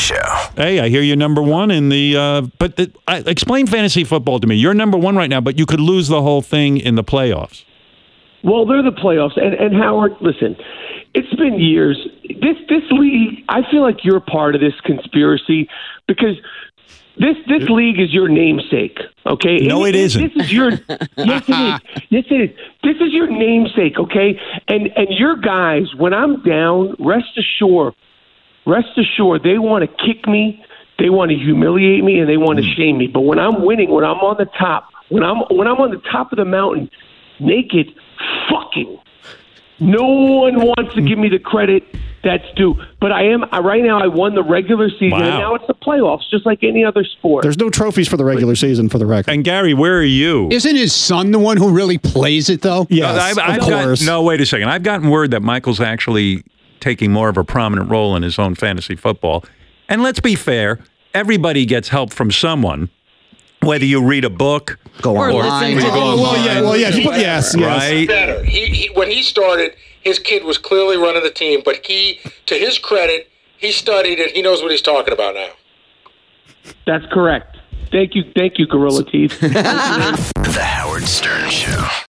Show. Hey, I hear you're number one in the. Uh, but the, uh, explain fantasy football to me. You're number one right now, but you could lose the whole thing in the playoffs. Well, they're the playoffs, and and Howard, listen, it's been years. This this league, I feel like you're part of this conspiracy because this this league is your namesake. Okay? No, And it isn't. This is your yes, it is. Yes, it is. This is your namesake. Okay, and and your guys, when I'm down, rest assured, rest assured, they want to kick me, they want to humiliate me, and they want to hmm. shame me. But when I'm winning, when I'm on the top, when I'm when I'm on the top of the mountain, naked, fucking, no one wants to give me the credit that's due. But I am I, right now. I won the regular season, Wow. and now it's the playoffs, just like any other sport. There's no trophies for the regular season, for the record. And Gary, where are you? Isn't his son the one who really plays it, though? Yes, I've, of I've got- course. no, wait a second. I've gotten word that Michael's actually taking more of a prominent role in his own fantasy football. And let's be fair, everybody gets help from someone, whether you read a book, Go Or on. listen to Oh, him. well, yeah, well, yes, but yes, yes. right? better. He, he when he started, his kid was clearly running the team, but he, to his credit, he studied it. He knows what he's talking about now. That's correct. Thank you, thank you, Gorilla Teeth. The Howard Stern Show.